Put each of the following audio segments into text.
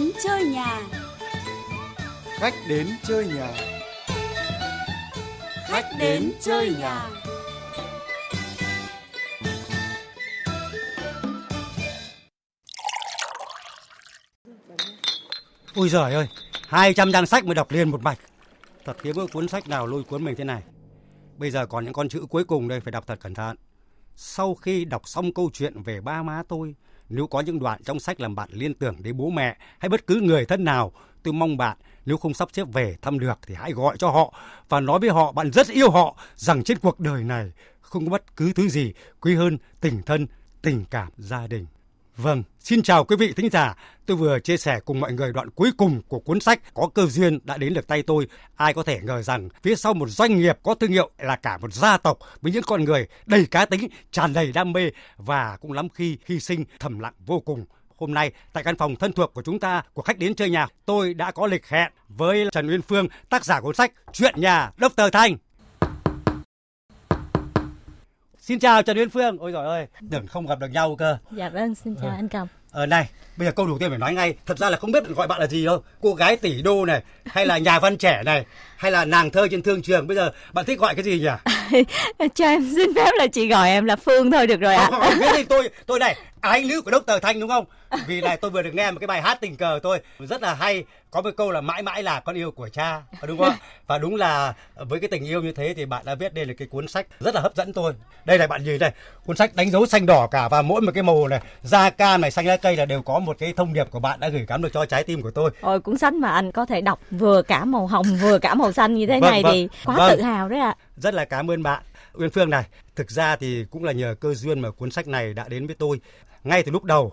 đến chơi nhà. Khách đến chơi nhà. Khách đến chơi nhà. Ôi giời ơi, 200 trang sách mới đọc liền một mạch. Thật hiếm có cuốn sách nào lôi cuốn mình thế này. Bây giờ còn những con chữ cuối cùng đây phải đọc thật cẩn thận. Sau khi đọc xong câu chuyện về ba má tôi, nếu có những đoạn trong sách làm bạn liên tưởng đến bố mẹ hay bất cứ người thân nào, tôi mong bạn nếu không sắp xếp về thăm được thì hãy gọi cho họ và nói với họ bạn rất yêu họ rằng trên cuộc đời này không có bất cứ thứ gì quý hơn tình thân, tình cảm gia đình. Vâng, xin chào quý vị thính giả. Tôi vừa chia sẻ cùng mọi người đoạn cuối cùng của cuốn sách có cơ duyên đã đến được tay tôi. Ai có thể ngờ rằng phía sau một doanh nghiệp có thương hiệu là cả một gia tộc với những con người đầy cá tính, tràn đầy đam mê và cũng lắm khi hy sinh thầm lặng vô cùng. Hôm nay tại căn phòng thân thuộc của chúng ta của khách đến chơi nhà, tôi đã có lịch hẹn với Trần Uyên Phương, tác giả cuốn sách Chuyện nhà Dr. Thanh. Xin chào Trần Uyên Phương. Ôi giời ơi, tưởng không gặp được nhau cơ. Dạ vâng, xin chào Ừ. anh Cầm. Ờ này, bây giờ câu đầu tiên phải nói ngay, thật ra là không biết gọi bạn là gì đâu. Cô gái tỷ đô này, hay là nhà văn trẻ này, hay là nàng thơ trên thương trường. Bây giờ bạn thích gọi cái gì nhỉ? Cho em xin phép là chị gọi em là Phương thôi được rồi ạ. Không, không, thì tôi tôi này ái nữ của Dr. Thanh đúng không? Vì này tôi vừa được nghe một cái bài hát tình cờ tôi rất là hay. Có một câu là mãi mãi là con yêu của cha, đúng không? Và đúng là với cái tình yêu như thế thì bạn đã viết đây là cái cuốn sách rất là hấp dẫn tôi. Đây này bạn nhìn đây, cuốn sách đánh dấu xanh đỏ cả và mỗi một cái màu này, da cam này, xanh lá cây là đều có một cái thông điệp của bạn đã gửi gắm được cho trái tim của tôi. Ôi cuốn sách mà anh có thể đọc vừa cả màu hồng vừa cả màu xanh như thế Vâng, này vâng, thì quá vâng. tự hào đấy ạ. Rất là cảm ơn bạn. Uyên Phương này, thực ra thì cũng là nhờ cơ duyên mà cuốn sách này đã đến với tôi. Ngay từ lúc đầu,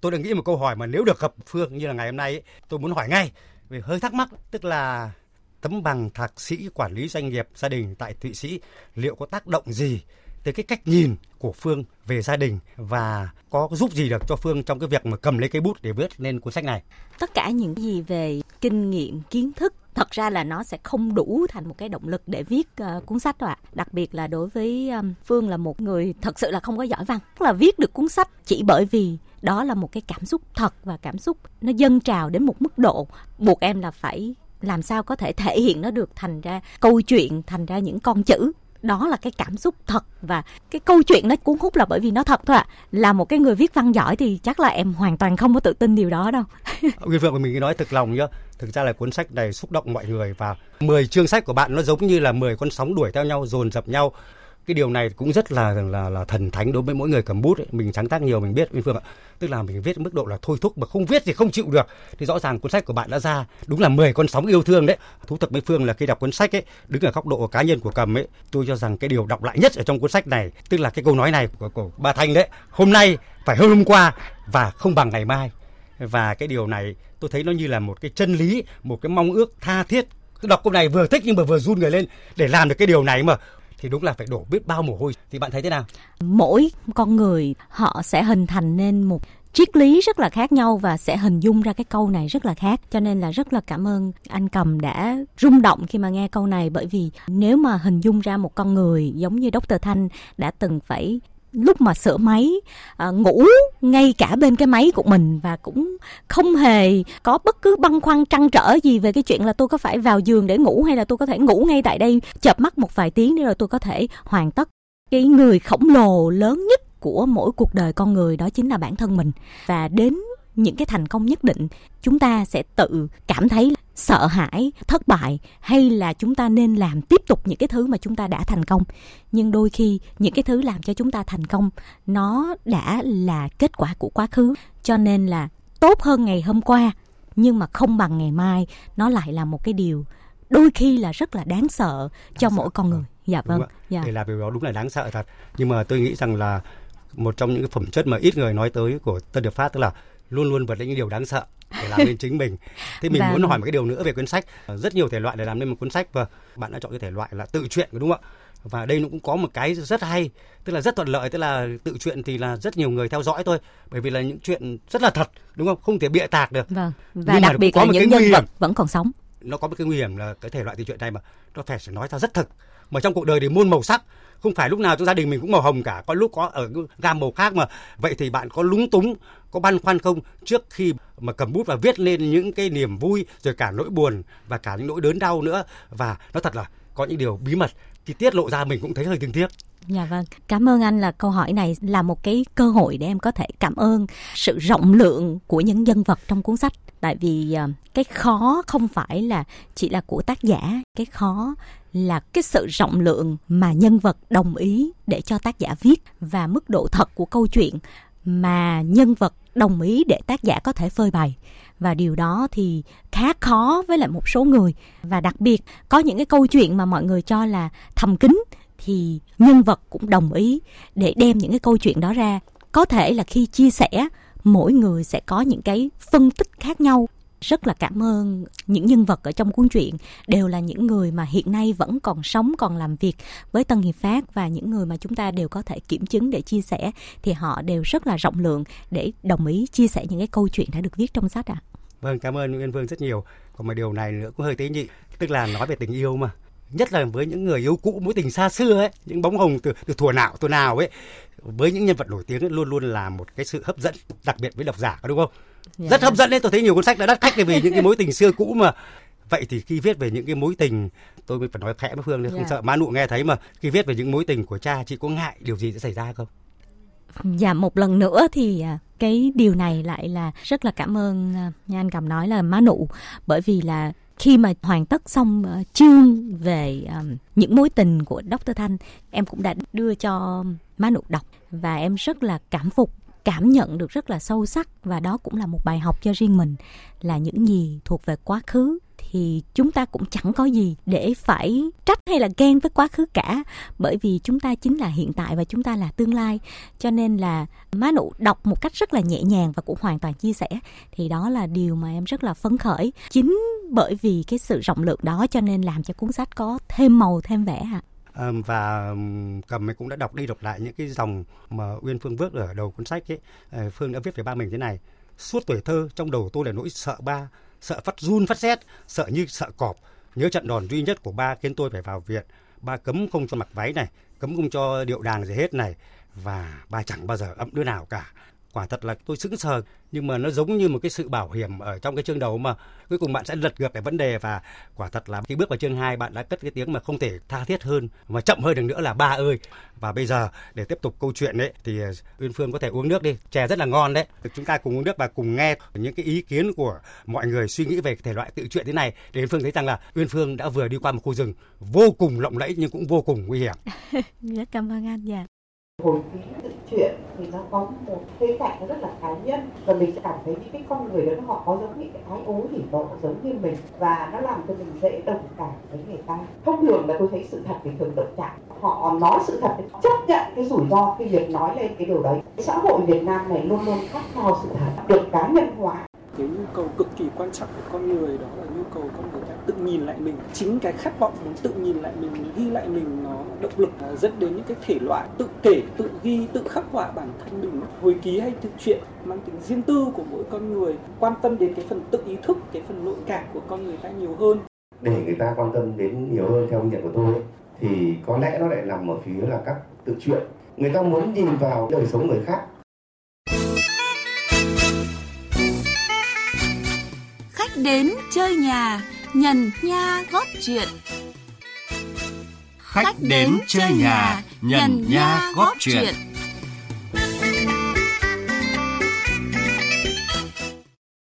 tôi đã nghĩ một câu hỏi mà nếu được gặp Phương như là ngày hôm nay ấy, tôi muốn hỏi ngay vì hơi thắc mắc tức là tấm bằng thạc sĩ quản lý doanh nghiệp gia đình tại Thụy Sĩ liệu có tác động gì tới cái cách nhìn của Phương về gia đình và có giúp gì được cho Phương trong cái việc mà cầm lấy cây bút để viết lên cuốn sách này. Tất cả những gì về kinh nghiệm, kiến thức thật ra là nó sẽ không đủ thành một cái động lực để viết uh, cuốn sách đâu ạ. Đặc biệt là đối với um, Phương là một người thật sự là không có giỏi văn, Tức là viết được cuốn sách chỉ bởi vì đó là một cái cảm xúc thật và cảm xúc nó dâng trào đến một mức độ buộc em là phải làm sao có thể thể hiện nó được thành ra câu chuyện, thành ra những con chữ đó là cái cảm xúc thật và cái câu chuyện nó cuốn hút là bởi vì nó thật thôi ạ là một cái người viết văn giỏi thì chắc là em hoàn toàn không có tự tin điều đó đâu Nguyên Phượng của mình nói thực lòng nhá. Thực ra là cuốn sách này xúc động mọi người và 10 chương sách của bạn nó giống như là 10 con sóng đuổi theo nhau, dồn dập nhau. Cái điều này cũng rất là là là thần thánh đối với mỗi người cầm bút ấy. Mình sáng tác nhiều mình biết minh Phương ạ. Tức là mình viết mức độ là thôi thúc mà không viết thì không chịu được. Thì rõ ràng cuốn sách của bạn đã ra đúng là 10 con sóng yêu thương đấy. Thú thật minh Phương là khi đọc cuốn sách ấy, đứng ở góc độ cá nhân của cầm ấy, tôi cho rằng cái điều đọc lại nhất ở trong cuốn sách này, tức là cái câu nói này của, của bà Thanh đấy. Hôm nay phải hơn hôm qua và không bằng ngày mai và cái điều này tôi thấy nó như là một cái chân lý một cái mong ước tha thiết đọc câu này vừa thích nhưng mà vừa run người lên để làm được cái điều này mà thì đúng là phải đổ biết bao mồ hôi. Thì bạn thấy thế nào? Mỗi con người, họ sẽ hình thành nên một triết lý rất là khác nhau và sẽ hình dung ra cái câu này rất là khác. Cho nên là rất là cảm ơn anh cầm đã rung động khi mà nghe câu này. Bởi vì nếu mà hình dung ra một con người giống như Dr. Thanh đã từng phải lúc mà sửa máy à, ngủ ngay cả bên cái máy của mình và cũng không hề có bất cứ băn khoăn trăn trở gì về cái chuyện là tôi có phải vào giường để ngủ hay là tôi có thể ngủ ngay tại đây. Chợp mắt một vài tiếng để rồi tôi có thể hoàn tất. Cái người khổng lồ lớn nhất của mỗi cuộc đời con người đó chính là bản thân mình. Và đến những cái thành công nhất định chúng ta sẽ tự cảm thấy sợ hãi thất bại hay là chúng ta nên làm tiếp tục những cái thứ mà chúng ta đã thành công. Nhưng đôi khi những cái thứ làm cho chúng ta thành công nó đã là kết quả của quá khứ. Cho nên là tốt hơn ngày hôm qua nhưng mà không bằng ngày mai. Nó lại là một cái điều đôi khi là rất là đáng sợ cho sợ. mỗi con người. Dạ Đúng vâng ạ. dạ. Để làm điều đó đúng là đáng sợ thật. Nhưng mà tôi nghĩ rằng là một trong những cái phẩm chất mà ít người nói tới của Tân Điệp Phát tức là luôn luôn vượt lên những điều đáng sợ để làm nên chính mình. Thế mình Và- muốn hỏi một cái điều nữa về cuốn sách. Rất nhiều thể loại để làm nên một cuốn sách và bạn đã chọn cái thể loại là tự truyện đúng không ạ? Và đây nó cũng có một cái rất hay, tức là rất thuận lợi, tức là tự truyện thì là rất nhiều người theo dõi thôi, bởi vì là những chuyện rất là thật, đúng không? Không thể bịa tạc được. vâng và Nhưng đặc biệt có là những nguy nhân hiểm. vật vẫn còn sống Nó có một cái nguy hiểm là cái thể loại tự truyện này mà nó phải nói ra rất thực mà trong cuộc đời thì muôn màu sắc. Không phải lúc nào trong gia đình mình cũng màu hồng cả có lúc có ở gam màu khác mà. Vậy thì bạn có lúng túng có băn khoăn không trước khi mà cầm bút và viết lên những cái niềm vui rồi cả nỗi buồn và cả những nỗi đớn đau nữa? Và nó thật là có những điều bí mật thì tiết lộ ra mình cũng thấy hơi thương tiếc Dạ vâng, cảm ơn anh là câu hỏi này là một cái cơ hội để em có thể cảm ơn sự rộng lượng của những nhân vật trong cuốn sách. Tại vì ờ, cái khó không phải là chỉ là của tác giả, cái khó là cái sự rộng lượng mà nhân vật đồng ý để cho tác giả viết và mức độ thật của câu chuyện mà nhân vật đồng ý để tác giả có thể phơi bày. Và điều đó thì khá khó với lại một số người. Và đặc biệt, có những cái câu chuyện mà mọi người cho là thầm kín thì nhân vật cũng đồng ý để đem những cái câu chuyện đó ra. Có thể là khi chia sẻ, mỗi người sẽ có những cái phân tích khác nhau rất là cảm ơn những nhân vật ở trong cuốn truyện đều là những người mà hiện nay vẫn còn sống còn làm việc với Tân Hiệp Phát và những người mà chúng ta đều có thể kiểm chứng để chia sẻ thì họ đều rất là rộng lượng để đồng ý chia sẻ những cái câu chuyện đã được viết trong sách ạ. À. Vâng, cảm ơn Nguyên Vương rất nhiều. Còn mà điều này nữa cũng hơi tế nhị, tức là nói về tình yêu mà nhất là với những người yêu cũ mối tình xa xưa ấy những bóng hồng từ từ thuở nào thuở nào ấy với những nhân vật nổi tiếng ấy, luôn luôn là một cái sự hấp dẫn đặc biệt với độc giả đúng không dạ. rất hấp dẫn đấy tôi thấy nhiều cuốn sách đã đắt khách vì những cái mối tình xưa cũ mà vậy thì khi viết về những cái mối tình tôi mới phải nói khẽ với phương nên không dạ. sợ má nụ nghe thấy mà khi viết về những mối tình của cha chị có ngại điều gì sẽ xảy ra không Dạ một lần nữa thì à, cái điều này lại là rất là cảm ơn à, nha anh cầm nói là má nụ bởi vì là khi mà hoàn tất xong uh, chương về những mối tình của Dr. Thanh, em cũng đã đưa cho má nụ đọc và em rất là cảm phục cảm nhận được rất là sâu sắc và đó cũng là một bài học cho riêng mình. Là những gì thuộc về quá khứ thì chúng ta cũng chẳng có gì để phải trách hay là ghen với quá khứ cả. Bởi vì chúng ta chính là hiện tại và chúng ta là tương lai. Cho nên là má nụ đọc một cách rất là nhẹ nhàng và cũng hoàn toàn chia sẻ, thì đó là điều mà em rất là phấn khởi. Chính bởi vì cái sự rộng lượng đó cho nên làm cho cuốn sách có thêm màu, thêm vẻ ạ. à và cầm mình cũng đã đọc đi đọc lại những cái dòng mà Uyên Phương viết ở đầu cuốn sách ấy ờ, Phương đã viết về ba mình thế này suốt tuổi thơ trong đầu tôi là nỗi sợ ba sợ phát run phát rét, sợ như sợ cọp. Nhớ trận đòn duy nhất của ba khiến tôi phải vào viện. Ba cấm không cho mặc váy này, cấm không cho điệu đàn gì hết này. Và ba chẳng bao giờ ấm đứa nào cả quả thật là tôi sững sờ, nhưng mà nó giống như một cái sự bảo hiểm ở trong cái chương đầu mà cuối cùng bạn sẽ lật ngược cái vấn đề và quả thật là khi bước vào chương 2 bạn đã cất cái tiếng mà không thể tha thiết hơn, mà chậm hơn được nữa là ba ơi. Và bây giờ để tiếp tục câu chuyện đấy thì ờ, Uyên Phương có thể uống nước đi, chè rất là ngon đấy. Chúng ta cùng uống nước và cùng nghe những cái ý kiến của mọi người suy nghĩ về thể loại tự truyện thế này. Để Uyên Phương thấy rằng là Uyên Phương đã vừa đi qua một khu rừng vô cùng lộng lẫy nhưng cũng vô cùng nguy hiểm. Rất cảm ơn anh dạ hồi ký tự truyện thì nó có một khía cạnh nó rất là cá nhân và mình sẽ cảm thấy những cái con người đó họ có giống như cái ái ố hỉ nộ giống như mình và nó làm cho mình dễ đồng cảm với người ta. Thông thường là tôi thấy sự thật thì thường động chạm. Họ nói sự thật chấp nhận cái rủi ro khi việc nói lên cái điều đấy. Xã hội Việt Nam này luôn luôn khát khao sự thật, được cá nhân hóa. Cái nhu cầu cực kỳ quan trọng của con người đó là nhu cầu con người tự nhìn lại mình. Chính cái khát vọng muốn tự nhìn lại mình ghi lại mình nó động lực à, dẫn đến những cái thể loại tự kể tự ghi tự khắc họa bản thân mình. Hồi ký hay thực truyện mang tính riêng tư của mỗi con người quan tâm đến cái phần tự ý thức cái phần nội cảm của con người ta nhiều hơn. Để người ta quan tâm đến nhiều hơn theo nhận của tôi thì có lẽ nó lại nằm ở phía là các tự truyện. Người ta muốn nhìn vào đời sống người khác. Đến chơi nhà, nhần nha góp chuyện. Khách đến chơi nhà, nhần nha góp chuyện.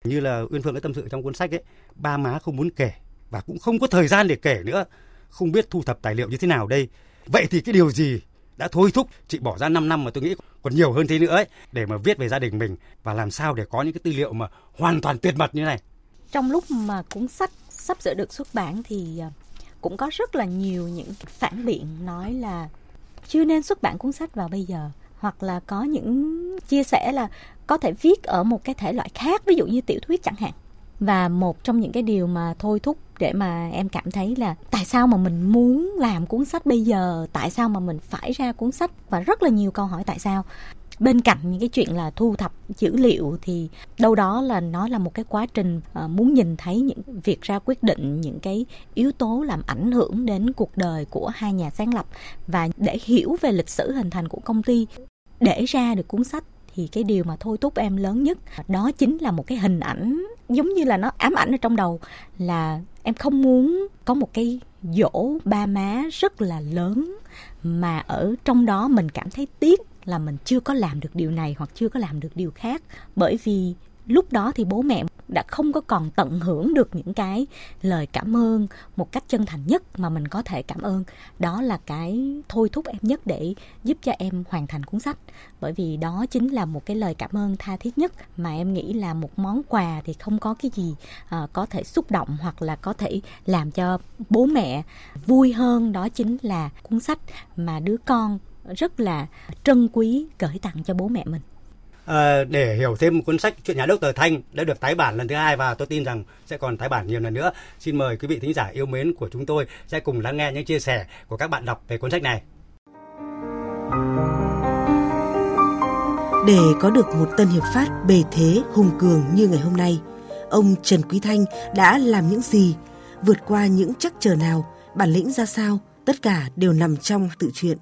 Như là Uyên Phương đã tâm sự trong cuốn sách ấy, ba má không muốn kể và cũng không có thời gian để kể nữa. Không biết thu thập tài liệu như thế nào đây. Vậy thì cái điều gì đã thôi thúc chị bỏ ra 5 năm mà tôi nghĩ còn nhiều hơn thế nữa ấy để mà viết về gia đình mình và làm sao để có những cái tư liệu mà hoàn toàn tuyệt mật như này trong lúc mà cuốn sách sắp sửa được xuất bản thì ờ, cũng có rất là nhiều những phản biện nói là chưa nên xuất bản cuốn sách vào bây giờ. Hoặc là có những chia sẻ là có thể viết ở một cái thể loại khác, ví dụ như tiểu thuyết chẳng hạn. Và một trong những cái điều mà thôi thúc để mà em cảm thấy là tại sao mà mình muốn làm cuốn sách bây giờ? Tại sao mà mình phải ra cuốn sách? Và rất là nhiều câu hỏi tại sao bên cạnh những cái chuyện là thu thập dữ liệu thì đâu đó là nó là một cái quá trình ờ, muốn nhìn thấy những việc ra quyết định những cái yếu tố làm ảnh hưởng đến cuộc đời của hai nhà sáng lập và để hiểu về lịch sử hình thành của công ty. Để ra được cuốn sách thì cái điều mà thôi thúc em lớn nhất, đó chính là một cái hình ảnh giống như là nó ám ảnh ở trong đầu, là em không muốn có một cái dỗ ba má rất là lớn mà ở trong đó mình cảm thấy tiếc là mình chưa có làm được điều này hoặc chưa có làm được điều khác. Bởi vì lúc đó thì bố mẹ đã không có còn tận hưởng được những cái lời cảm ơn một cách chân thành nhất mà mình có thể cảm ơn. Đó là cái thôi thúc em nhất để giúp cho em hoàn thành cuốn sách. Bởi vì đó chính là một cái lời cảm ơn tha thiết nhất mà em nghĩ là một món quà thì không có cái gì uh, có thể xúc động hoặc là có thể làm cho bố mẹ vui hơn. Đó chính là cuốn sách mà đứa con rất là trân quý gửi tặng cho bố mẹ mình À, để hiểu thêm cuốn sách chuyện nhà Đốc Tờ Thanh đã được tái bản lần thứ hai và tôi tin rằng sẽ còn tái bản nhiều lần nữa. Xin mời quý vị thính giả yêu mến của chúng tôi sẽ cùng lắng nghe những chia sẻ của các bạn đọc về cuốn sách này. Để có được một tân hiệp phát bề thế hùng cường như ngày hôm nay, ông Trần Quý Thanh đã làm những gì, vượt qua những chắc trở nào, bản lĩnh ra sao, tất cả đều nằm trong tự truyện.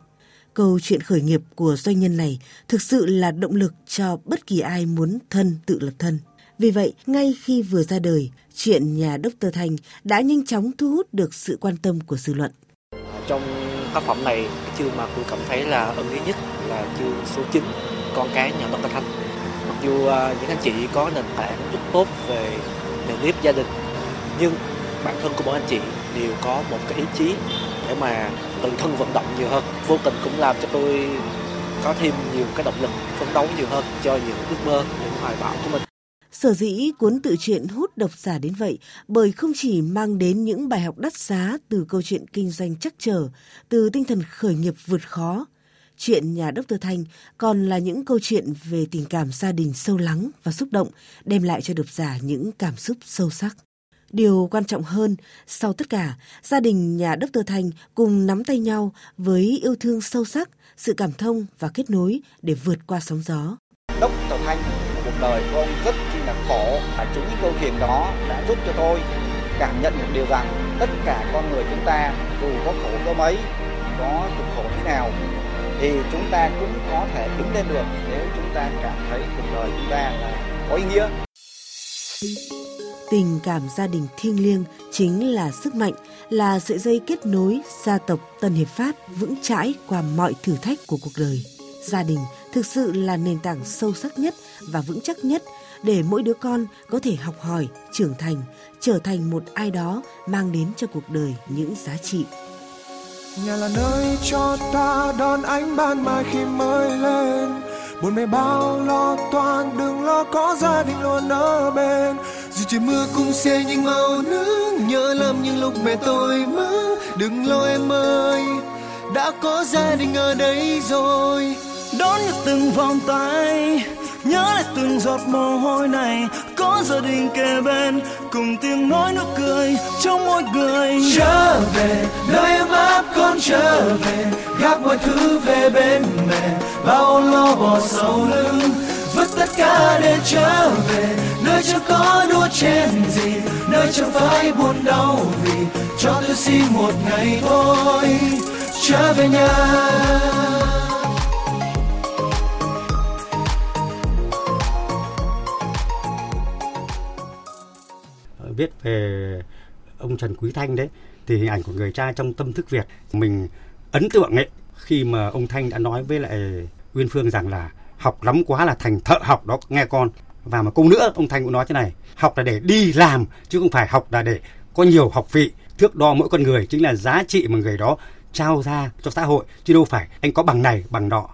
Câu chuyện khởi nghiệp của doanh nhân này thực sự là động lực cho bất kỳ ai muốn thân tự lập thân. Vì vậy, ngay khi vừa ra đời, chuyện nhà Dr. Thành đã nhanh chóng thu hút được sự quan tâm của dư luận. Trong tác phẩm này, cái chương mà tôi cảm thấy là ưng ý nhất là chương số 9, con cái nhà Dr. thành Mặc dù à, những anh chị có nền tảng rất tốt về nền nếp gia đình, nhưng bản thân của mỗi anh chị đều có một cái ý chí để mà tự thân vận động nhiều hơn vô tình cũng làm cho tôi có thêm nhiều cái động lực phấn đấu nhiều hơn cho những ước mơ những hoài bão của mình Sở dĩ cuốn tự truyện hút độc giả đến vậy bởi không chỉ mang đến những bài học đắt giá từ câu chuyện kinh doanh chắc trở, từ tinh thần khởi nghiệp vượt khó. Chuyện nhà Dr. Thanh còn là những câu chuyện về tình cảm gia đình sâu lắng và xúc động, đem lại cho độc giả những cảm xúc sâu sắc. Điều quan trọng hơn, sau tất cả, gia đình nhà Đốc Tơ Thành cùng nắm tay nhau với yêu thương sâu sắc, sự cảm thông và kết nối để vượt qua sóng gió. Đốc Tơ Thanh, cuộc đời của ông rất chi là khổ và chính những câu chuyện đó đã giúp cho tôi cảm nhận được điều rằng tất cả con người chúng ta dù có khổ có mấy, có cực khổ thế nào thì chúng ta cũng có thể đứng lên được nếu chúng ta cảm thấy cuộc đời chúng ta là có ý nghĩa Tình cảm gia đình thiêng liêng chính là sức mạnh, là sợi dây kết nối gia tộc Tân Hiệp Phát vững chãi qua mọi thử thách của cuộc đời. Gia đình thực sự là nền tảng sâu sắc nhất và vững chắc nhất để mỗi đứa con có thể học hỏi, trưởng thành, trở thành một ai đó mang đến cho cuộc đời những giá trị. Nhà là nơi cho ta đón ánh ban mai khi mới lên buồn mê bao lo toan đừng lo có gia đình luôn ở bên trời mưa cũng sẽ những màu nước, nhớ lắm những lúc mẹ tôi mơ. Đừng lo em ơi, đã có gia đình ở đây rồi. Đón nhận từng vòng tay, nhớ lại từng giọt mồ hôi này. Có gia đình kề bên, cùng tiếng nói nụ cười trong mỗi người. Trở về, nơi ấm áp con trở về. Gác mọi thứ về bên mẹ, bao lo bỏ sau lưng vứt tất cả để trở về. Nơi chẳng có đua chen gì, nơi chẳng phải buồn đau vì cho tôi xin một ngày thôi. Trở về nhà. Ờ, viết về ông Trần Quý Thanh đấy, thì hình ảnh của người cha trong tâm thức Việt. Mình ấn tượng ấy, khi mà ông Thanh đã nói với lại Uyên Phương rằng là học lắm quá là thành thợ học đó nghe con. Và một câu nữa ông Thanh cũng nói thế này học là để đi làm chứ không phải học là để có nhiều học vị thước đo mỗi con người chính là giá trị mà người đó trao ra cho xã hội chứ đâu phải anh có bằng này bằng nọ.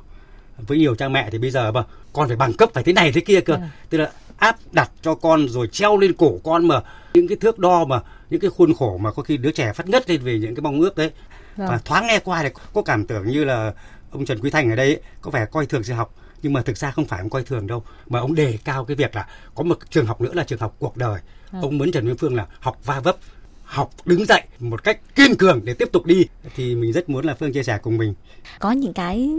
Với nhiều cha mẹ thì bây giờ mà con phải bằng cấp phải thế này thế kia cơ. Ừ. tức là áp đặt cho con rồi treo lên cổ con mà những cái thước đo mà những cái khuôn khổ mà có khi đứa trẻ phát ngất lên về những cái mong ước đấy. Vâng. và thoáng nghe qua thì có cảm tưởng như là ông Trần Quý Thành ở đây ấy, có vẻ coi thường sự học nhưng mà thực ra không phải ông coi thường đâu mà ông đề cao cái việc là có một trường học nữa là trường học cuộc đời vâng. ông muốn Trần Nguyên Phương là học va vấp học đứng dậy một cách kiên cường để tiếp tục đi thì mình rất muốn là Phương chia sẻ cùng mình. Có những cái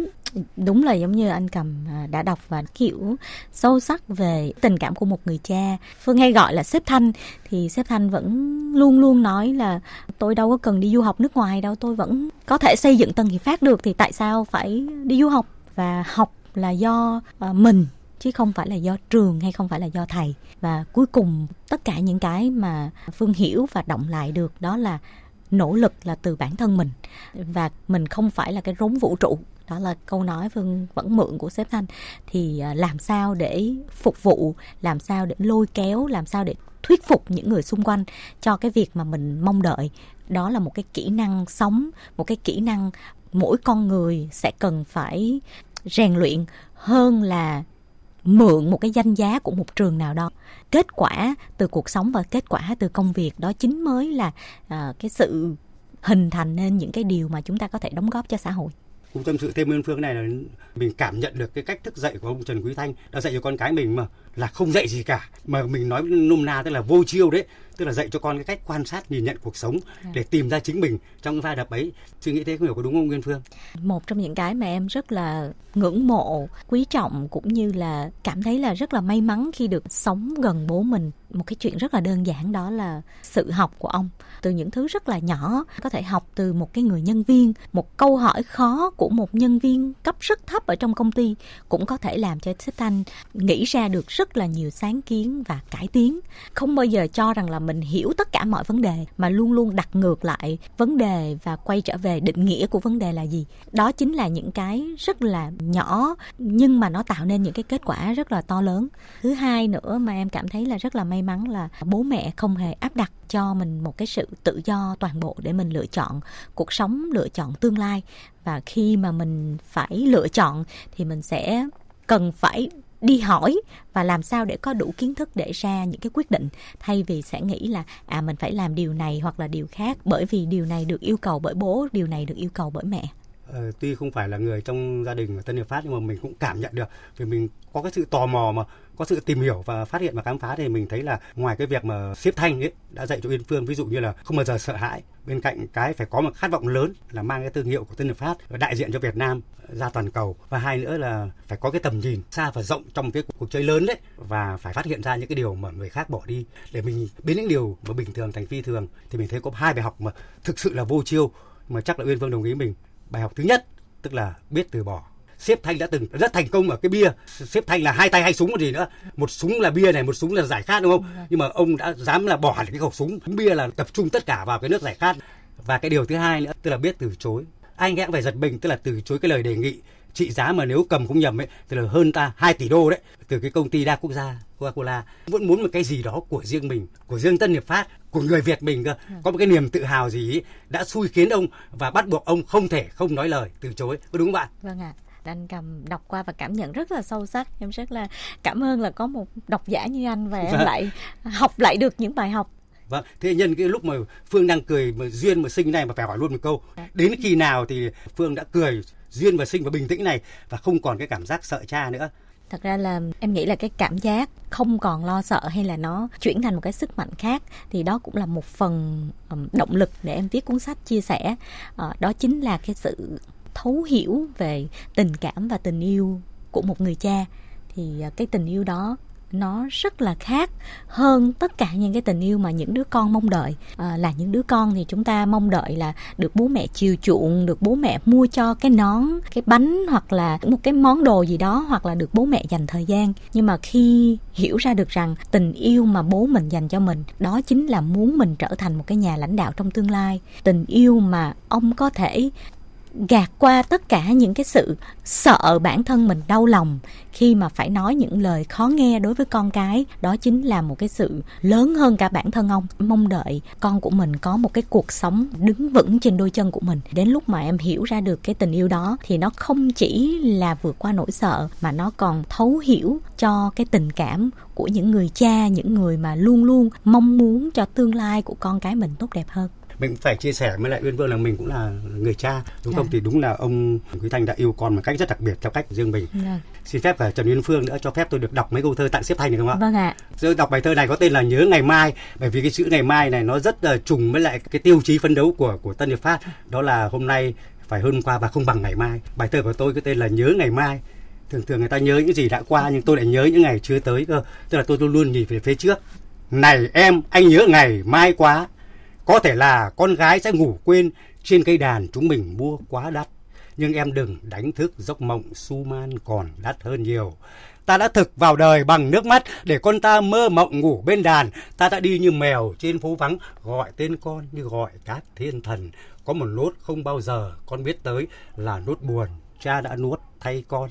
đúng là giống như anh cầm à, đã đọc và hiểu sâu sắc về tình cảm của một người cha phương hay gọi là sếp thanh thì sếp thanh vẫn luôn luôn nói là tôi đâu có cần đi du học nước ngoài đâu tôi vẫn có thể xây dựng tân hiệp phát được thì tại sao phải đi du học và học là do ờ, mình, chứ không phải là do trường hay không phải là do thầy. Và cuối cùng, tất cả những cái mà phương hiểu và động lại được đó là nỗ lực là từ bản thân mình. Và mình không phải là cái rốn vũ trụ. Đó là câu nói phương vẫn mượn của sếp thanh. Thì ờ, làm sao để phục vụ, làm sao để lôi kéo, làm sao để thuyết phục những người xung quanh cho cái việc mà mình mong đợi? Đó là một cái kỹ năng sống, một cái kỹ năng mỗi con người sẽ cần phải rèn luyện hơn là mượn một cái danh giá của một trường nào đó. Kết quả từ cuộc sống và kết quả từ công việc đó chính mới là uh, cái sự hình thành nên những cái điều mà chúng ta có thể đóng góp cho xã hội. Cũng tâm sự thêm nguyên phương này là mình cảm nhận được cái cách thức dạy của ông Trần Quý Thanh đã dạy cho con cái mình mà là không dạy gì cả. Mà mình nói nôm na tức là vô chiêu đấy tức là dạy cho con cái cách quan sát nhìn nhận cuộc sống à. để tìm ra chính mình trong vai đập ấy. Suy nghĩ thế không hiểu có đúng không Nguyên Phương? Một trong những cái mà em rất là ngưỡng mộ quý trọng cũng như là cảm thấy là rất là may mắn khi được sống gần bố mình. Một cái chuyện rất là đơn giản đó là sự học của ông. Từ những thứ rất là nhỏ có thể học từ một cái người nhân viên một câu hỏi khó của một nhân viên cấp rất thấp ở trong công ty cũng có thể làm cho sếp thanh nghĩ ra được rất rất là nhiều sáng kiến và cải tiến. Không bao giờ cho rằng là mình hiểu tất cả mọi vấn đề, mà luôn luôn đặt ngược lại vấn đề và quay trở về định nghĩa của vấn đề là gì. Đó chính là những cái rất là nhỏ, nhưng mà nó tạo nên những cái kết quả rất là to lớn. Thứ hai nữa mà em cảm thấy là rất là may mắn là bố mẹ không hề áp đặt cho mình một cái sự tự do toàn bộ để mình lựa chọn cuộc sống, lựa chọn tương lai. Và khi mà mình phải lựa chọn thì mình sẽ cần phải đi hỏi và làm sao để có đủ kiến thức để ra những cái quyết định. Thay vì sẽ nghĩ là à mình phải làm điều này hoặc là điều khác bởi vì điều này được yêu cầu bởi bố, điều này được yêu cầu bởi mẹ. Ờ, tuy không phải là người trong gia đình của Tân Hiệp Phát nhưng mà mình cũng cảm nhận được, vì mình có cái sự tò mò mà, có sự tìm hiểu và phát hiện và khám phá, thì mình thấy là ngoài cái việc mà xếp thanh ấy đã dạy cho Yên Phương, ví dụ như là không bao giờ sợ hãi, bên cạnh cái phải có một khát vọng lớn là mang cái thương hiệu của Tân Hiệp Phát đại diện cho Việt Nam ra toàn cầu, và hai nữa là phải có cái tầm nhìn xa và rộng trong cái cuộc chơi lớn đấy, và phải phát hiện ra những cái điều mà người khác bỏ đi. Để mình biến những điều mà bình thường thành phi thường, thì mình thấy có hai bài học mà thực sự là vô chiêu, mà chắc là Uyên Phương đồng ý mình bài học thứ nhất tức là biết từ bỏ. Xếp thanh đã từng rất thành công ở cái bia. Xếp thanh là hai tay hai súng còn gì nữa. Một súng là bia này một súng là giải khát đúng không? Nhưng mà ông đã dám là bỏ hẳn cái khẩu súng. Bia là tập trung tất cả vào cái nước giải khát. Và cái điều thứ hai nữa tức là biết từ chối. Anh em phải giật mình tức là từ chối cái lời đề nghị trị giá mà nếu cầm không nhầm ấy tức là hơn ta 2 tỷ đô đấy từ cái công ty đa quốc gia Coca-Cola. Vẫn muốn một cái gì đó của riêng mình của riêng Tân Hiệp Phát của người Việt mình cơ. Có một cái niềm tự hào gì ấy, đã xui khiến ông và bắt buộc ông không thể không nói lời từ chối. Có đúng không bạn? Vâng ạ. Anh cầm đọc qua và cảm nhận rất là sâu sắc. Em rất là cảm ơn là có một độc giả như anh và em vâng. lại học lại được những bài học Vâng, thế nhân cái lúc mà Phương đang cười mà duyên mà sinh này mà phải hỏi luôn một câu. Đến khi nào thì Phương đã cười duyên và sinh và bình tĩnh này và không còn cái cảm giác sợ cha nữa. Thật ra là em nghĩ là cái cảm giác không còn lo sợ hay là nó chuyển thành một cái sức mạnh khác thì đó cũng là một phần động lực để em viết cuốn sách chia sẻ. Ờ, đó chính là cái sự thấu hiểu về tình cảm và tình yêu của một người cha thì à, cái tình yêu đó nó rất là khác hơn tất cả những cái tình yêu mà những đứa con mong đợi. À, là những đứa con thì chúng ta mong đợi là được bố mẹ chiều chuộng được bố mẹ mua cho cái nón cái bánh hoặc là một cái món đồ gì đó hoặc là được bố mẹ dành thời gian. Nhưng mà khi hiểu ra được rằng tình yêu mà bố mình dành cho mình đó chính là muốn mình trở thành một cái nhà lãnh đạo trong tương lai. Tình yêu mà ông có thể gạt qua tất cả những cái sự sợ bản thân mình đau lòng khi mà phải nói những lời khó nghe đối với con cái. Đó chính là một cái sự lớn hơn cả bản thân ông. Mong đợi con của mình có một cái cuộc sống đứng vững trên đôi chân của mình. Đến lúc mà em hiểu ra được cái tình yêu đó thì nó không chỉ là vượt qua nỗi sợ mà nó còn thấu hiểu cho cái tình cảm của những người cha, những người mà luôn luôn mong muốn cho tương lai của con cái mình tốt đẹp hơn mình phải chia sẻ với lại Uyên Vương là mình cũng là người cha đúng à. không thì đúng là ông Quý Thanh đã yêu con một cách rất đặc biệt theo cách riêng mình. À. xin phép cả Trần Uyên Phương nữa cho phép tôi được đọc mấy câu thơ tặng xếp thanh được không ạ? Vâng ạ. Tôi đọc bài thơ này có tên là Nhớ ngày mai bởi vì cái chữ ngày mai này nó rất là trùng với lại cái tiêu chí phấn đấu của của Tân Hiệp Phát đó là hôm nay phải hơn qua và không bằng ngày mai. Bài thơ của tôi có tên là Nhớ ngày mai. Thường thường người ta nhớ những gì đã qua nhưng tôi lại nhớ những ngày chưa tới cơ. Tức là tôi luôn luôn nhìn về phía trước. Này em, anh nhớ ngày mai quá. Có thể là con gái sẽ ngủ quên trên cây đàn chúng mình mua quá đắt nhưng em đừng đánh thức giấc mộng su man còn đắt hơn nhiều. Ta đã thực vào đời bằng nước mắt để con ta mơ mộng ngủ bên đàn. Ta đã đi như mèo trên phố vắng gọi tên con như gọi các thiên thần. Có một nốt không bao giờ con biết tới là nốt buồn cha đã nuốt thay con.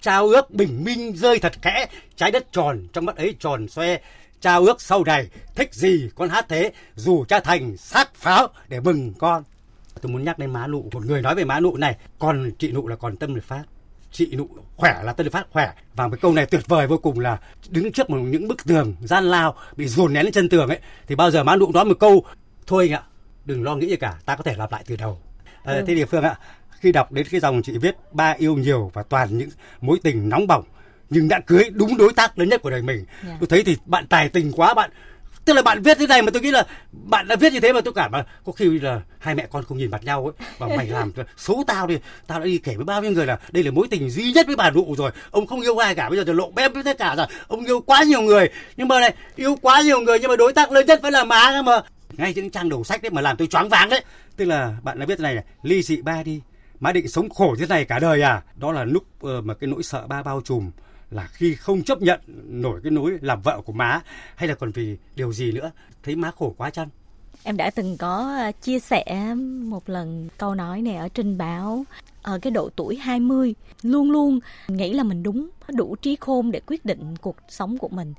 Trao ước bình minh rơi thật khẽ, trái đất tròn trong mắt ấy tròn xoe. Trao ước sau này, thích gì con hát thế, dù cha thành xác pháo để mừng con. Tôi muốn nhắc đến má nụ một người nói về má nụ này. Còn chị nụ là còn tâm lực phát. Chị nụ khỏe là tân phát khỏe. Và một câu này tuyệt vời vô cùng là đứng trước một những bức tường gian lao bị dồn nén lên chân tường ấy thì bao giờ má nụ nói một câu thôi anh ạ đừng lo nghĩ gì cả ta có thể lặp lại từ đầu. À, ừ. thế địa phương ạ khi đọc đến cái dòng chị viết ba yêu nhiều và toàn những mối tình nóng bỏng nhưng đã cưới đúng đối tác lớn nhất của đời mình yeah. Dạ. tôi thấy thì bạn tài tình quá bạn tức là bạn viết thế này mà tôi nghĩ là bạn đã viết như thế mà tôi cảm mà có khi là hai mẹ con không nhìn mặt nhau ấy và mày làm xấu tao đi tao đã đi kể với bao nhiêu người là đây là mối tình duy nhất với bà nụ rồi ông không yêu ai cả bây giờ lộ bém với tất cả rồi ông yêu quá nhiều người nhưng mà này yêu quá nhiều người nhưng mà đối tác lớn nhất vẫn là má mà ngay những trang đầu sách đấy mà làm tôi choáng váng đấy tức là bạn đã viết thế này này ly dị ba đi má định sống khổ thế này cả đời à đó là lúc uh, mà cái nỗi sợ ba bao trùm là khi không chấp nhận nổi cái núi làm vợ của má, hay là còn vì điều gì nữa? Thấy má khổ quá chăng? Em đã từng có à, chia sẻ một lần câu nói này ở trên báo. Ở cái độ tuổi 20 luôn luôn nghĩ là mình đúng, đủ trí khôn để quyết định cuộc sống của mình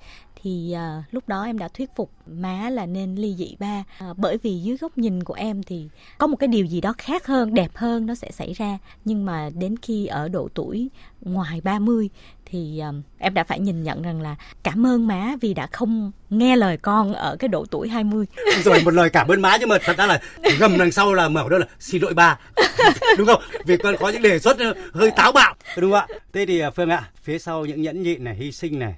thì à, lúc đó em đã thuyết phục má là nên ly dị ba à, bởi vì dưới góc nhìn của em thì có một cái điều gì đó khác hơn đẹp hơn nó sẽ xảy ra nhưng mà đến khi ở độ tuổi ngoài 30 thì um, em đã phải nhìn nhận rằng là cảm ơn má vì đã không nghe lời con ở cái độ tuổi 20. Rồi một lời cảm ơn má nhưng mà thật ra là gầm đằng sau là mở đó là xin lỗi ba. đúng không? Vì con có những đề xuất hơi táo bạo đúng không ạ? Thế thì à, Phương ạ, phía sau những nhẫn nhịn này, hy sinh này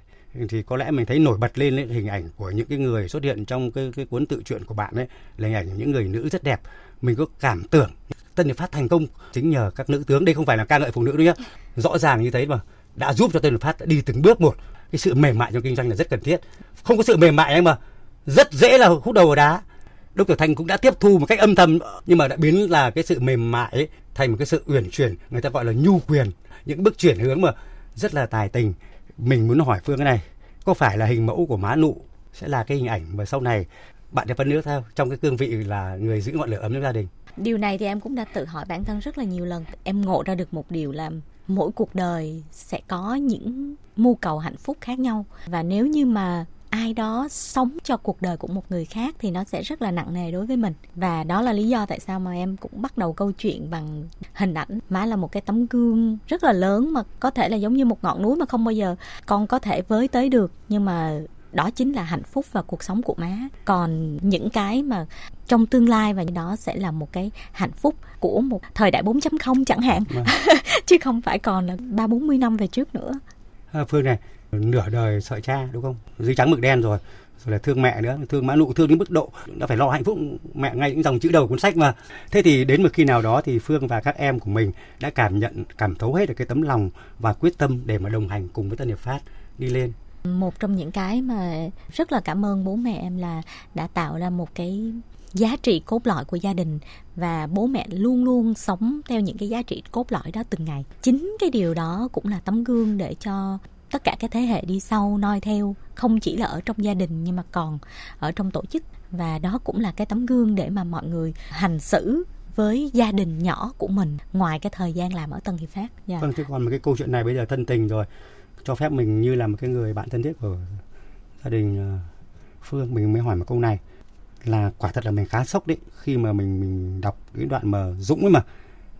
thì có lẽ mình thấy nổi bật lên hình ảnh của những cái người xuất hiện trong cái, cái cuốn tự truyện của bạn ấy là hình ảnh những người nữ rất đẹp. Mình có cảm tưởng Tân Hiệp Phát thành công chính nhờ các nữ tướng. Đây không phải là ca ngợi phụ nữ đâu nhá. Rõ ràng như thế mà đã giúp cho Tân Hiệp Phát đi từng bước một. Cái sự mềm mại trong kinh doanh là rất cần thiết. Không có sự mềm mại ấy mà rất dễ là hút đầu vào đá. Đốc Tiểu Thanh cũng đã tiếp thu một cách âm thầm nhưng mà đã biến là cái sự mềm mại ấy, thành một cái sự uyển chuyển người ta gọi là nhu quyền. Những bước chuyển hướng mà rất là tài tình mình muốn hỏi Phương cái này, có phải là hình mẫu của má nụ sẽ là cái hình ảnh mà sau này bạn sẽ phân nước theo trong cái cương vị là người giữ ngọn lửa ấm trong gia đình? Điều này thì em cũng đã tự hỏi bản thân rất là nhiều lần. Em ngộ ra được một điều là mỗi cuộc đời sẽ có những mưu cầu hạnh phúc khác nhau. Và nếu như mà ai đó sống cho cuộc đời của một người khác thì nó sẽ rất là nặng nề đối với mình. Và đó là lý do tại sao mà em cũng bắt đầu câu chuyện bằng hình ảnh. Má là một cái tấm gương rất là lớn mà có thể là giống như một ngọn núi mà không bao giờ con có thể với tới được. Nhưng mà đó chính là hạnh phúc và cuộc sống của má. Còn những cái mà trong tương lai và đó sẽ là một cái hạnh phúc của một thời đại 4.0 chẳng hạn. Vâng. chứ không phải còn là ba bốn mươi năm về trước nữa. À, Phương này nửa đời sợi cha, đúng không? Dưới trắng mực đen rồi rồi là thương mẹ nữa, thương mã nụ thương đến mức độ đã phải lo hạnh phúc, mẹ ngay những dòng chữ đầu cuốn sách mà. Thế thì đến một khi nào đó thì phương và các em của mình đã cảm nhận, cảm thấu hết được cái tấm lòng và quyết tâm để mà đồng hành cùng với tân hiệp phát đi lên. Một trong những cái mà rất là cảm ơn bố mẹ em là đã tạo ra một cái giá trị cốt lõi của gia đình và bố mẹ luôn luôn sống theo những cái giá trị cốt lõi đó từng ngày. Chính cái điều đó cũng là tấm gương để cho tất cả các thế hệ đi sau noi theo không chỉ là ở trong gia đình nhưng mà còn ở trong tổ chức và đó cũng là cái tấm gương để mà mọi người hành xử với gia đình nhỏ của mình ngoài cái thời gian làm ở Tân Hiệp Phát. Yeah. Dạ. Vâng, thế còn một cái câu chuyện này bây giờ thân tình rồi cho phép mình như là một cái người bạn thân thiết của gia đình ờ, Phương mình mới hỏi một câu này là quả thật là mình khá sốc đấy khi mà mình mình đọc cái đoạn mà Dũng ấy mà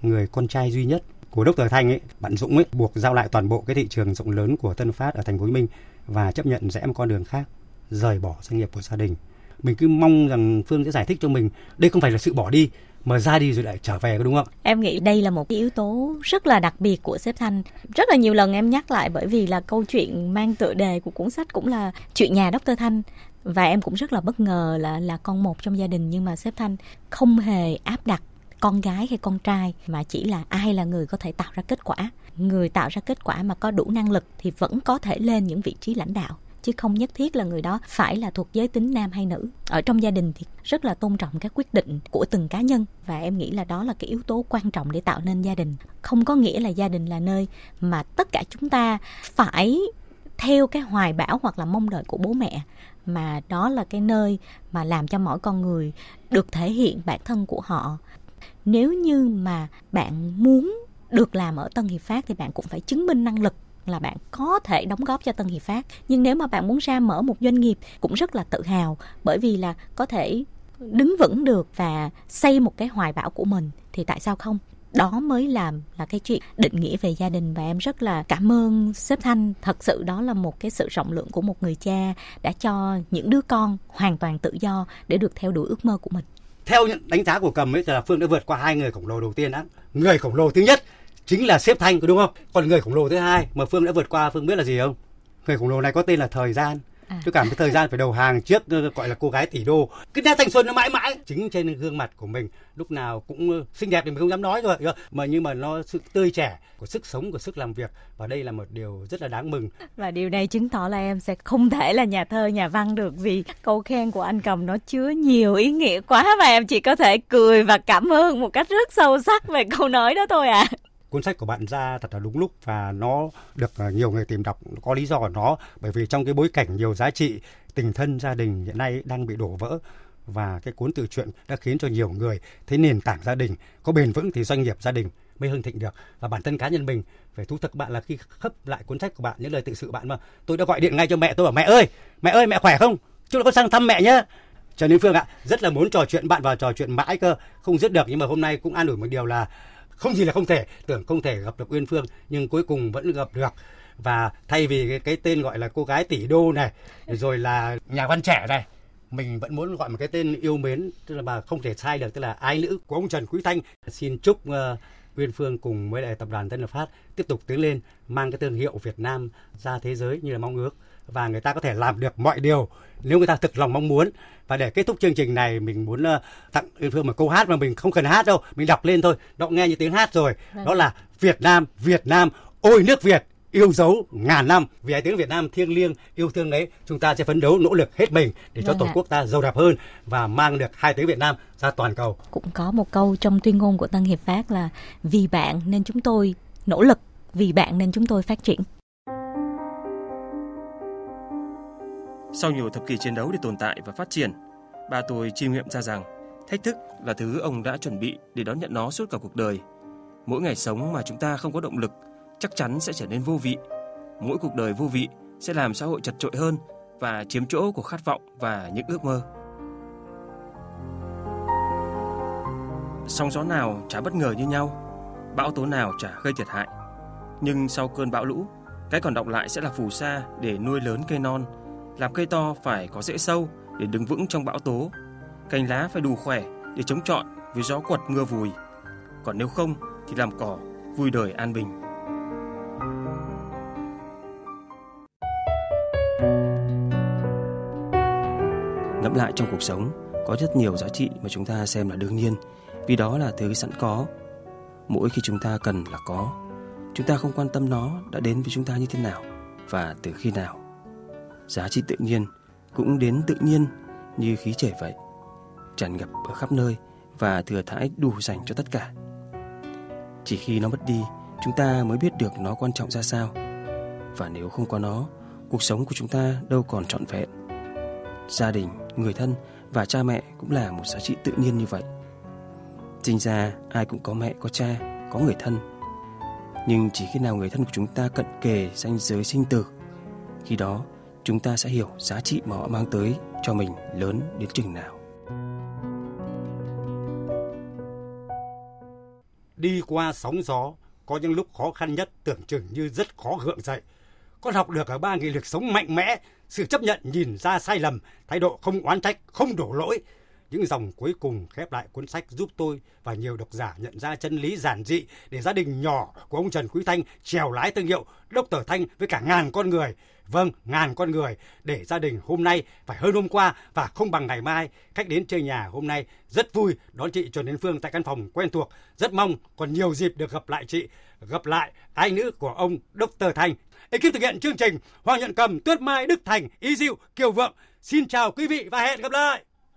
người con trai duy nhất của Dr. Thanh ấy, bạn Dũng ấy buộc giao lại toàn bộ cái thị trường rộng lớn của Tân Phát ở thành phố Hồ Chí Minh và chấp nhận rẽ một con đường khác, rời bỏ doanh nghiệp của gia đình. Mình cứ mong rằng Phương sẽ giải thích cho mình đây không phải là sự bỏ đi mà ra đi rồi lại trở về đúng không? Em nghĩ đây là một cái yếu tố rất là đặc biệt của sếp Thanh. Rất là nhiều lần em nhắc lại bởi vì là câu chuyện mang tựa đề của cuốn sách cũng là chuyện nhà Dr. Thanh và em cũng rất là bất ngờ là là con một trong gia đình nhưng mà sếp Thanh không hề áp đặt con gái hay con trai mà chỉ là ai là người có thể tạo ra kết quả. Người tạo ra kết quả mà có đủ năng lực thì vẫn có thể lên những vị trí lãnh đạo, chứ không nhất thiết là người đó phải là thuộc giới tính nam hay nữ. Ở trong gia đình thì rất là tôn trọng các quyết định của từng cá nhân và em nghĩ là đó là cái yếu tố quan trọng để tạo nên gia đình. Không có nghĩa là gia đình là nơi mà tất cả chúng ta phải theo cái hoài bão hoặc là mong đợi của bố mẹ, mà đó là cái nơi mà làm cho mỗi con người được thể hiện bản thân của họ nếu như mà bạn muốn được làm ở Tân Hiệp Phát thì bạn cũng phải chứng minh năng lực là bạn có thể đóng góp cho Tân Hiệp Phát. Nhưng nếu mà bạn muốn ra mở một doanh nghiệp cũng rất là tự hào, bởi vì là có thể đứng vững được và xây một cái hoài bão của mình thì tại sao không? đó mới làm là cái chuyện định nghĩa về gia đình và em rất là cảm ơn sếp thanh thật sự đó là một cái sự rộng lượng của một người cha đã cho những đứa con hoàn toàn tự do để được theo đuổi ước mơ của mình theo những đánh giá của cầm ấy là phương đã vượt qua hai người khổng lồ đầu tiên đã. Người khổng lồ thứ nhất chính là xếp thanh đúng không? Còn người khổng lồ thứ hai mà phương đã vượt qua, phương biết là gì không? Người khổng lồ này có tên là thời gian à. tôi cảm thấy thời gian phải đầu hàng trước ờ, gọi là cô gái tỷ đô. Cái nét thanh xuân nó mãi mãi. Chính trên gương mặt của mình lúc nào cũng ờ, xinh đẹp thì mình không dám nói rồi mà nhưng mà nó sự tươi trẻ của sức sống của sức làm việc. Và đây là một điều rất là đáng mừng. Và điều này chứng tỏ là em sẽ không thể là nhà thơ nhà văn được vì câu khen của anh cầm nó chứa nhiều ý nghĩa quá mà em chỉ có thể cười và cảm ơn một cách rất sâu sắc về câu nói đó thôi à cuốn sách của bạn ra thật là đúng lúc và nó được à, nhiều người tìm đọc, có lý do của nó. Bởi vì trong cái bối cảnh nhiều giá trị tình thân gia đình hiện nay đang bị đổ vỡ và cái cuốn tự truyện đã khiến cho nhiều người, thấy nền tảng gia đình có bền vững thì doanh nghiệp gia đình mới hưng thịnh được. Và bản thân cá nhân mình, phải thú thực bạn là khi khấp lại cuốn sách của bạn, những lời tự sự bạn mà, tôi đã gọi điện ngay cho mẹ tôi, bảo, mẹ ơi mẹ ơi, mẹ khỏe không? Chúng con có sang thăm mẹ nhé Trần Liên Phương ạ, rất là muốn trò chuyện, bạn và trò chuyện mãi cơ, không dứt được. Nhưng mà hôm nay cũng an ủi một điều là không gì là không thể tưởng không thể gặp được uyên phương nhưng cuối cùng vẫn gặp được. Và thay vì cái, cái tên gọi là cô gái tỷ đô này rồi là nhà văn trẻ này mình vẫn muốn gọi một cái tên yêu mến tức là mà không thể sai được tức là ái nữ của ông Trần Quý Thanh. Xin chúc uh, Uyên Phương cùng với lại tập đoàn Tân Lập Phát tiếp tục tiến lên mang cái thương hiệu Việt Nam ra thế giới như là mong ước và người ta có thể làm được mọi điều nếu người ta thực lòng mong muốn. Và để kết thúc chương trình này mình muốn uh, tặng Uyên Phương một câu hát mà mình không cần hát đâu. Mình đọc lên thôi. Nó nghe như tiếng hát rồi. Vâng. đó là Việt Nam Việt Nam ôi nước Việt yêu dấu ngàn năm. Vì hai tiếng Việt Nam thiêng liêng yêu thương ấy chúng ta sẽ phấn đấu nỗ lực hết mình để cho vâng tổ ạ. quốc ta giàu đẹp hơn và mang được hai tiếng Việt Nam ra toàn cầu. Cũng có một câu trong tuyên ngôn của Tân Hiệp Phát là vì bạn nên chúng tôi nỗ lực vì bạn nên chúng tôi phát triển Sau nhiều thập kỷ chiến đấu để tồn tại và phát triển, ba tôi chiêm nghiệm ra rằng thách thức là thứ ông đã chuẩn bị để đón nhận nó suốt cả cuộc đời. Mỗi ngày sống mà chúng ta không có động lực chắc chắn sẽ trở nên vô vị. Mỗi cuộc đời vô vị sẽ làm xã hội chật trội hơn và chiếm chỗ của khát vọng và những ước mơ. Sóng gió nào chả bất ngờ như nhau, bão tố nào chả gây thiệt hại. Nhưng sau cơn bão lũ, cái còn động lại sẽ là phù sa để nuôi lớn cây non làm cây to phải có rễ sâu để đứng vững trong bão tố. Cành lá phải đủ khỏe để chống chọi với gió quật mưa vùi. Còn nếu không thì làm cỏ vui đời an bình. Ngẫm lại trong cuộc sống, có rất nhiều giá trị mà chúng ta xem là đương nhiên, vì đó là thứ sẵn có. Mỗi khi chúng ta cần là có, chúng ta không quan tâm nó đã đến với chúng ta như thế nào và từ khi nào giá trị tự nhiên cũng đến tự nhiên như khí trời vậy, tràn ngập ở khắp nơi và thừa thãi đủ dành cho tất cả. Chỉ khi nó mất đi, chúng ta mới biết được nó quan trọng ra sao. Và nếu không có nó, cuộc sống của chúng ta đâu còn trọn vẹn. Gia đình, người thân và cha mẹ cũng là một giá trị tự nhiên như vậy. Sinh ra ai cũng có mẹ, có cha, có người thân. Nhưng chỉ khi nào người thân của chúng ta cận kề ranh giới sinh tử, khi đó chúng ta sẽ hiểu giá trị mà họ mang tới cho mình lớn đến chừng nào. Đi qua sóng gió, có những lúc khó khăn nhất tưởng chừng như rất khó gượng dậy. Con học được ở ba nghị lực sống mạnh mẽ, sự chấp nhận nhìn ra sai lầm, thái độ không oán trách, không đổ lỗi. những dòng cuối cùng khép lại cuốn sách giúp tôi và nhiều độc giả nhận ra chân lý giản dị để gia đình nhỏ của ông Trần Quý Thanh trèo lái thương hiệu Dr. Thanh với cả ngàn con người. Vâng, ngàn con người để gia đình hôm nay phải hơn hôm qua và không bằng ngày mai. Khách đến chơi nhà hôm nay rất vui đón chị Trần Đến Phương tại căn phòng quen thuộc. Rất mong còn nhiều dịp được gặp lại chị, gặp lại ái nữ của ông Dr. thành Ekip thực hiện chương trình Hoàng Nhận Cầm, Tuyết Mai, Đức Thành, Ý Diệu, Kiều Vượng. Xin chào quý vị và hẹn gặp lại.